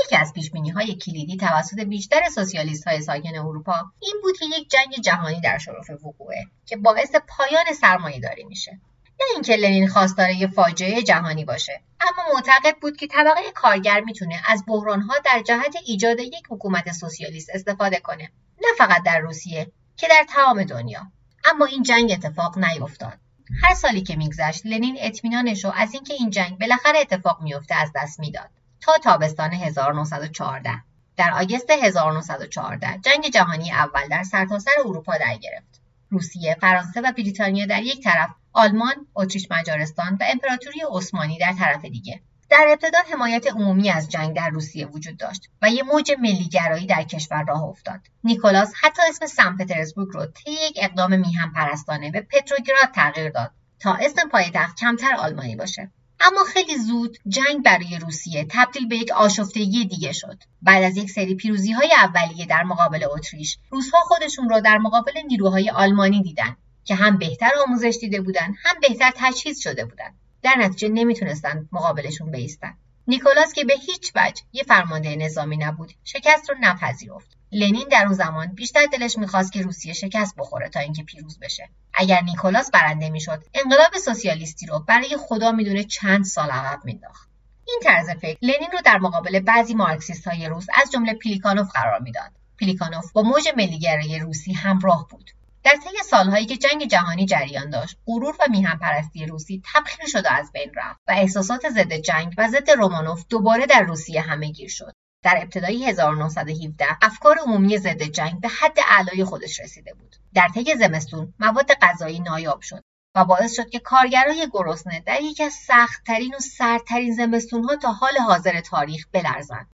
یکی از پیش های کلیدی توسط بیشتر سوسیالیست های ساکن اروپا این بود که یک جنگ جهانی در شرف وقوعه که باعث پایان سرمایه داری میشه. نه اینکه لنین خواستار یه فاجعه جهانی باشه اما معتقد بود که طبقه کارگر می‌تونه از بحرانها در جهت ایجاد یک حکومت سوسیالیست استفاده کنه. نه فقط در روسیه که در تمام دنیا. اما این جنگ اتفاق نیفتاد. هر سالی که میگذشت لنین اطمینانش رو از اینکه این جنگ بالاخره اتفاق میفته از دست می‌داد تا تابستان 1914 در آگست 1914 جنگ جهانی اول در سرتاسر سر اروپا در گرفت. روسیه فرانسه و بریتانیا در یک طرف آلمان اتریش مجارستان و امپراتوری عثمانی در طرف دیگه. در ابتدا حمایت عمومی از جنگ در روسیه وجود داشت و یه موج ملیگرایی در کشور راه افتاد. نیکولاس حتی اسم سن پترزبورگ رو طی یک اقدام میهم پرستانه به پتروگراد تغییر داد تا اسم پایتخت کمتر آلمانی باشه. اما خیلی زود جنگ برای روسیه تبدیل به یک آشفتگی دیگه شد. بعد از یک سری پیروزی های اولیه در مقابل اتریش روسها خودشون را در مقابل نیروهای آلمانی دیدن که هم بهتر آموزش دیده بودن هم بهتر تجهیز شده بودند در نتیجه نمی‌تونستن مقابلشون بیستن. نیکولاس که به هیچ وجه یه فرمانده نظامی نبود شکست رو نپذیرفت. لنین در اون زمان بیشتر دلش می‌خواست که روسیه شکست بخوره تا اینکه پیروز بشه. اگر نیکولاس برنده می‌شد انقلاب سوسیالیستی رو برای خدا می‌دونه چند سال عقب مینداخت این طرز فکر لنین رو در مقابل بعضی مارکسیست های روس از جمله پلیکانوف قرار می‌داد. پلیکانوف با موج ملیگرایی روسی همراه بود. در طی سالهایی که جنگ جهانی جریان داشت غرور و میهنپرستی روسی تبخیر شد و از بین رفت و احساسات ضد جنگ و ضد رومانوف دوباره در روسیه همهگیر شد. در ابتدای 1917 افکار عمومی ضد جنگ به حد اعلای خودش رسیده بود. در طی زمستون مواد غذایی نایاب شد و باعث شد که کارگرای گرسنه در یکی از سختترین و سردترین زمستونها تا حال حاضر تاریخ بلرزند.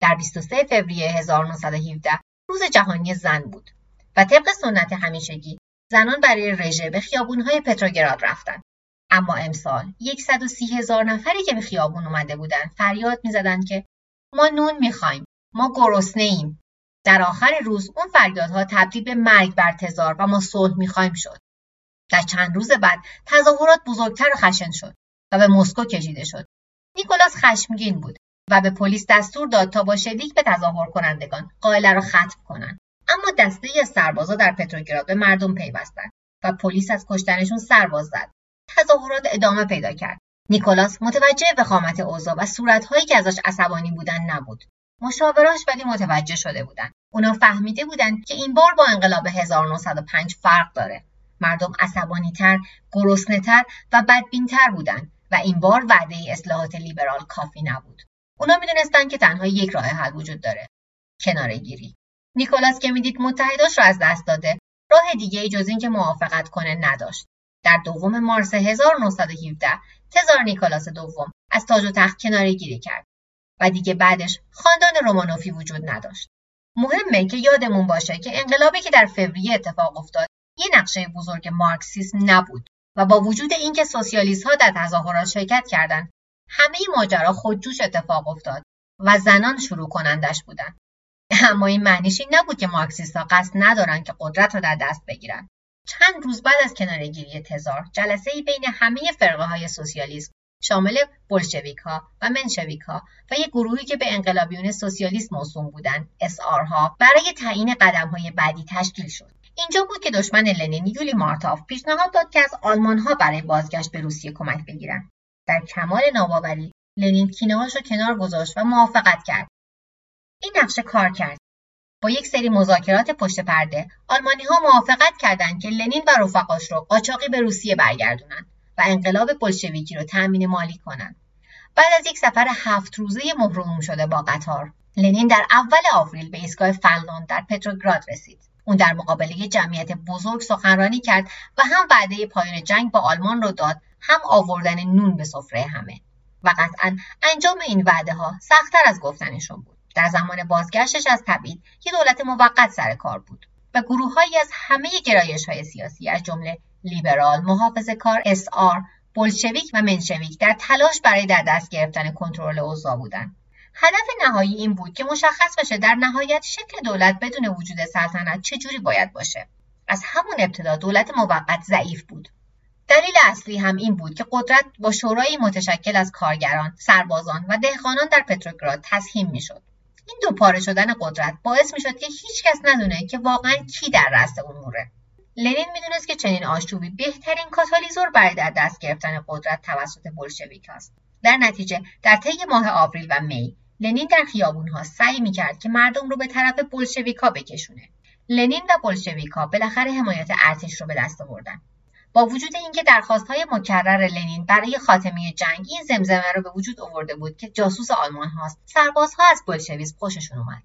در 23 فوریه 1917 روز جهانی زن بود. و طبق سنت همیشگی زنان برای رژه به خیابونهای پتروگراد رفتند. اما امسال 130 هزار نفری که به خیابون اومده بودند فریاد می‌زدند که ما نون می‌خوایم ما گرسنه ایم در آخر روز اون فریادها تبدیل به مرگ بر تزار و ما صلح می‌خوایم شد. در چند روز بعد تظاهرات بزرگتر و خشن شد و به مسکو کشیده شد. نیکولاس خشمگین بود و به پلیس دستور داد تا با شلیک به تظاهر کنندگان قائله را ختم کنند. اما دسته از سربازا در پتروگراد به مردم پیوستند و پلیس از کشتنشون سرباز زد. تظاهرات ادامه پیدا کرد. نیکولاس متوجه وخامت اوضاع و صورتهایی که ازش عصبانی بودن نبود. مشاوراش ولی متوجه شده بودن. اونا فهمیده بودن که این بار با انقلاب 1905 فرق داره. مردم عصبانیتر گرسنهتر و بدبینتر بودن و این بار وعده اصلاحات لیبرال کافی نبود. اونا می‌دونستن که تنها یک راه حل وجود داره. کناره نیکولاس که می‌دید متحداش رو از دست داده. راه دیگه جز اینکه موافقت کنه نداشت. در دوم مارس 1917 تزار نیکولاس دوم از تاج و تخت کناره گیری کرد. و دیگه بعدش خاندان رومانوفی وجود نداشت. مهمه که یادمون باشه که انقلابی که در فوریه اتفاق افتاد یه نقشه بزرگ مارکسیسم نبود. و با وجود اینکه سوسیالیست ها در تظاهرات شرکت کردند همه ماجرا خودجوش اتفاق افتاد و زنان شروع کنندش بودند اما این معنیش این نبود که مارکسیست ها قصد ندارن که قدرت را در دست بگیرن. چند روز بعد از کنارگیری تزار جلسه ای بین همه فرقه های سوسیالیسم شامل بلشویک ها و منشویک ها و یک گروهی که به انقلابیون سوسیالیست موسوم بودند SR ها برای تعیین قدم های بعدی تشکیل شد. اینجا بود که دشمن لنین یولی مارتاف پیشنهاد داد که از آلمان ها برای بازگشت به روسیه کمک بگیرند در کمال ناباوری لنین کینهاش را کنار گذاشت و موافقت کرد. این نقشه کار کرد. با یک سری مذاکرات پشت پرده آلمانی ها موافقت کردند که لنین و رفقاش رو قاچاقی به روسیه برگردونند و انقلاب بلشویکی رو تأمین مالی کنند بعد از یک سفر هفت روزه مهرموم شده با قطار لنین در اول آوریل به ایستگاه فنلاند در پتروگراد رسید. اون در مقابله جمعیت بزرگ سخنرانی کرد و هم وعده پایان جنگ با آلمان رو داد هم آوردن نون به سفره همه. و قطعا انجام این وعده ها سختتر از گفتنشون بود. در زمان بازگشتش از تبعید یه دولت موقت سر کار بود و گروههایی از همه گرایش های سیاسی از جمله لیبرال، محافظه کار، آر، بلشویک و منشویک در تلاش برای در دست گرفتن کنترل اوضاع بودند. هدف نهایی این بود که مشخص بشه در نهایت شکل دولت بدون وجود سلطنت چجوری باید باشه. از همون ابتدا دولت موقت ضعیف بود. دلیل اصلی هم این بود که قدرت با شورایی متشکل از کارگران، سربازان و دهقانان در پتروگراد تسهیم می‌شد. این دو پاره شدن قدرت باعث می‌شد که هیچ کس ندونه که واقعا کی در رأس اموره لنین می‌دونست که چنین آشوبی بهترین کاتالیزور برای در دست گرفتن قدرت توسط بلشویک است در نتیجه در طی ماه آوریل و می لنین در خیابونها سعی می‌کرد که مردم رو به طرف بلشویکا بکشونه. لنین و بلشویکا بالاخره حمایت ارتش رو به دست آوردن. با وجود اینکه درخواستهای مکرر لنین برای خاتمه جنگ این زمزمه را به وجود آورده بود که جاسوس آلمان هاست سربازها از بلشویسم خوششون اومد.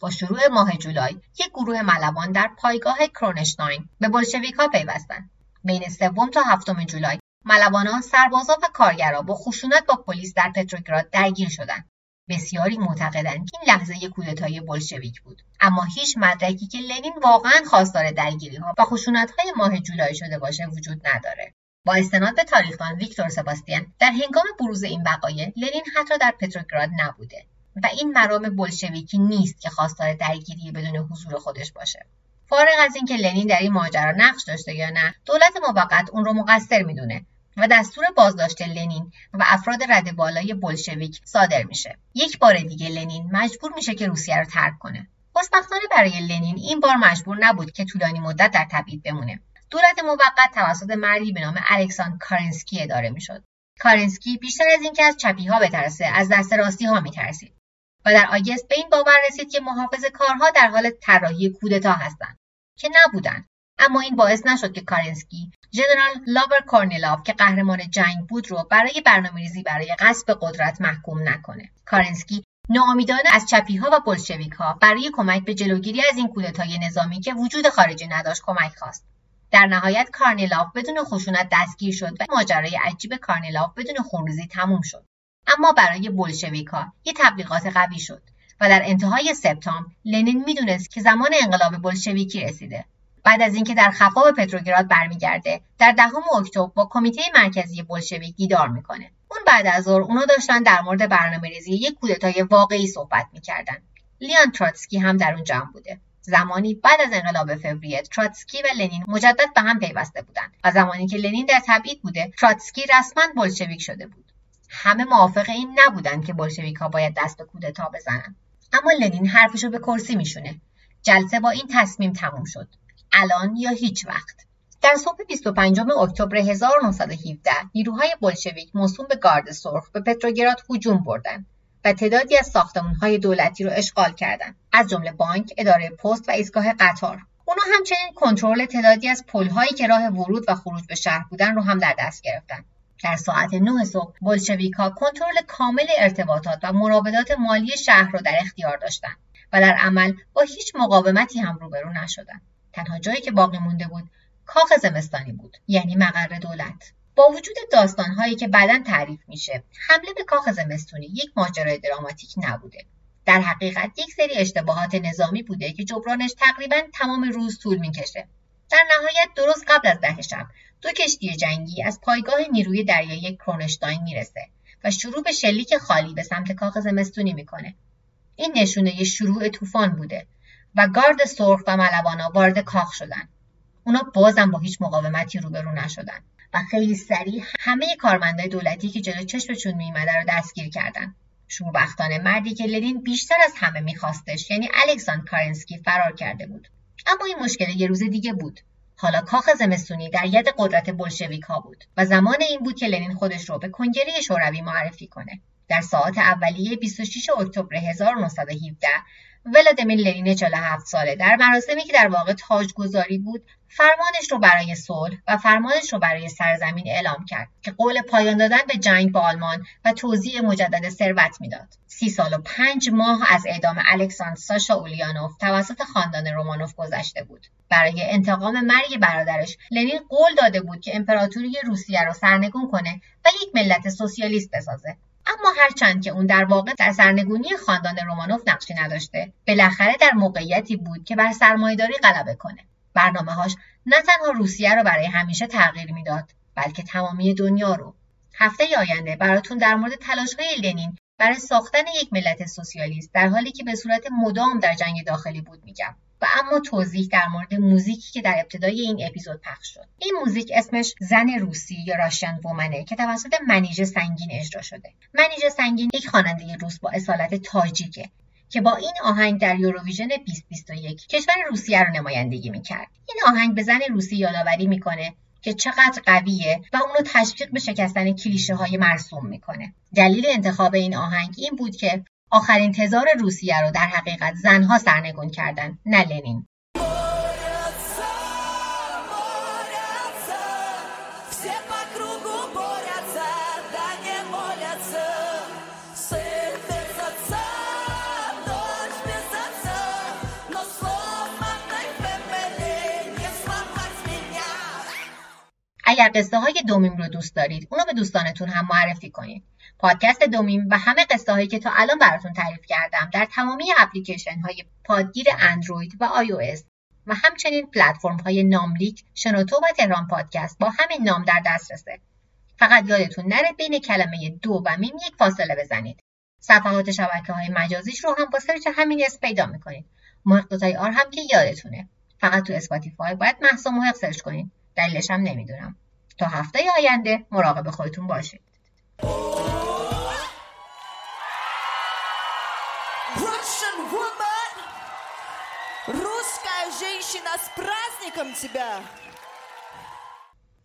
با شروع ماه جولای یک گروه ملوان در پایگاه کرونشتاین به بلشویکها پیوستند. بین سوم تا هفتم جولای ملوانان سربازا و کارگرا با خشونت با پلیس در پتروگراد درگیر شدند. بسیاری معتقدند که این لحظه کودتای بلشویک بود. اما هیچ مدرکی که لنین واقعا خواستار درگیری ها و خشونت های ماه جولای شده باشه وجود نداره. با استناد به تاریخدان ویکتور سباستیان در هنگام بروز این وقایع لنین حتی در پتروگراد نبوده و این مرام بلشویکی نیست که خواستار درگیری بدون حضور خودش باشه. فارغ از اینکه لنین در این ماجرا نقش داشته یا نه دولت موقت اون رو مقصر می‌دونه. و دستور بازداشت لنین و افراد رد بالای بلشویک صادر میشه. یک بار دیگه لنین مجبور میشه که روسیه رو ترک کنه. خوشبختانه برای لنین این بار مجبور نبود که طولانی مدت در تبعید بمونه. دولت موقت توسط مردی به نام الکساندر کارنسکی اداره می‌شد. کارنسکی بیشتر از اینکه از چپی ها بترسه از دست راستی ها میترسید. و در August به این باور رسید که محافظ کارها در حال طراحی کودتا هستند که نبودند. اما این باعث نشد که کارنسکی ژنرال لاور کورنیلاف که قهرمان جنگ بود رو برای برنامه‌ریزی برای غصب قدرت محکوم نکنه. کارنسکی ناامیدانه از چپی ها و بلشویک ها برای کمک به جلوگیری از این کودتای نظامی که وجود خارجی نداشت کمک خواست. در نهایت کارنیلاف بدون خشونت دستگیر شد و ماجرای عجیب کارنیلاف بدون خونریزی تموم شد. اما برای بلشویکا یه تبلیغات قوی شد و در انتهای سپتامبر لنین می‌دونست که زمان انقلاب بلشویکی رسیده. بعد از اینکه در خفا به پتروگراد برمیگرده در دهم اکتبر با کمیته مرکزی بلشویک دیدار می‌کنه. اون بعد از ظهر اونا داشتن در مورد برنامه‌ریزی یک کودتای واقعی صحبت می‌کردن. لیان تراتسکی هم در اون جمع بوده. زمانی بعد از انقلاب فوریه تراتسکی و لنین مجدد به هم پیوسته بودند و زمانی که لنین در تبعید بوده تراتسکی رسما بلشویک شده بود. همه موافق این نبودند که بلشویکها باید دست به کودتا بزنند اما لنین حرفش رو به کرسی میشونه. جلسه با این تصمیم تموم شد. الان یا هیچ وقت. در صبح 25 اکتبر 1917 نیروهای بلشویک موسوم به گارد سرخ به پتروگراد هجوم بردند و تعدادی از ساختمانهای دولتی رو اشغال کردند. از جمله بانک اداره پست و ایستگاه قطار. اونا همچنین کنترل تعدادی از پلهایی که راه ورود و خروج به شهر بودن رو هم در دست گرفتن. در ساعت 9 صبح بلشویک ها کنترل کامل ارتباطات و مراودات مالی شهر را در اختیار داشتند و در عمل با هیچ مقاومتی هم روبرو نشدند. تنها جایی که باقی مونده بود کاخ زمستانی بود یعنی مقر دولت. با وجود داستانهایی که بعدا تعریف میشه حمله به کاخ زمستونی یک ماجرای دراماتیک نبوده. در حقیقت یک سری اشتباهات نظامی بوده که جبرانش تقریبا تمام روز طول می‌کشه. در نهایت درست قبل از ده شب دو کشتی جنگی از پایگاه نیروی دریایی کرونشتاین می‌رسه و شروع به شلیک خالی به سمت کاخ زمستونی می‌کنه. این نشونه شروع طوفان بوده. و گارد سرخ و ملوانا وارد کاخ شدن. اونا بازم با هیچ مقاومتی روبرو نشدن و خیلی سریع همه کارمندای دولتی که جلو چشمشون میمده رو دستگیر کردن. شوربختانه مردی که لنین بیشتر از همه میخواستش یعنی الکساندر کارنسکی فرار کرده بود. اما این مشکل یه روز دیگه بود. حالا کاخ زمستونی در ید قدرت بلشویک ها بود و زمان این بود که لنین خودش رو به کنگره شوروی معرفی کنه. در ساعت اولیه 26 اکتبر 1917 ولادیمیر لنین 47 ساله در مراسمی که در واقع تاجگذاری بود فرمانش رو برای صلح و فرمانش رو برای سرزمین اعلام کرد که قول پایان دادن به جنگ با آلمان و توزیع مجدد ثروت می‌داد. سی سال و پنج ماه از اعدام الکساندر ساشا اولیانوف توسط خاندان رومانوف گذشته بود. برای انتقام مرگ برادرش لنین قول داده بود که امپراتوری روسیه را سرنگون کنه و یک ملت سوسیالیست بسازه. اما هرچند که اون در واقع در سرنگونی خاندان رومانوف نقشی نداشته بالاخره در موقعیتی بود که بر سرمایهداری غلبه کنه. برنامه هاش نه تنها روسیه رو برای همیشه تغییر می‌داد بلکه تمامی دنیا رو. هفته آینده براتون در مورد تلاش های لنین برای ساختن یک ملت سوسیالیست در حالی که به صورت مدام در جنگ داخلی بود میگم. و اما توضیح در مورد موزیکی که در ابتدای این اپیزود پخش شد. این موزیک اسمش زن روسی یا راشن وومنه که توسط منیژه سنگین اجرا شده. منیژه سنگین یک خواننده روس با اصالت تاجیکه که با این آهنگ در یوروویژن 2021 کشور روسیه رو نمایندگی می‌کرد. این آهنگ به زن روسی یادآوری می‌کنه که چقدر قویه و اونو تشویق به شکستن کلیشه های مرسوم می‌کنه. دلیل انتخاب این آهنگ این بود که آخرین تزار روسیه رو در حقیقت زنها سرنگون کردن نه لنین. اگر قصه های دو میم رو دوست دارید اونو به دوستانتون هم معرفی کنید پادکست دو میم و همه قصه هایی که تا الان براتون تعریف کردم در تمامی اپلیکیشن های پادگیر اندروید و آی او و همچنین پلتفرم های ناملیک، شنوتو و تهران پادکست با همین نام در دسترسه. فقط یادتون نره بین کلمه دو و میم یک فاصله بزنید. صفحات شبکه های مجازیش رو هم با search همین اسم پیدا می‌کنید. محق dot ir هم که یادتونه. فقط تو اسپاتیفای باید محسا محق search کنید. دلیلش هم نمیدونم. تا هفته آینده مراقب خودتون باشید. Russian woman! Русская женщина, с праздником тебя!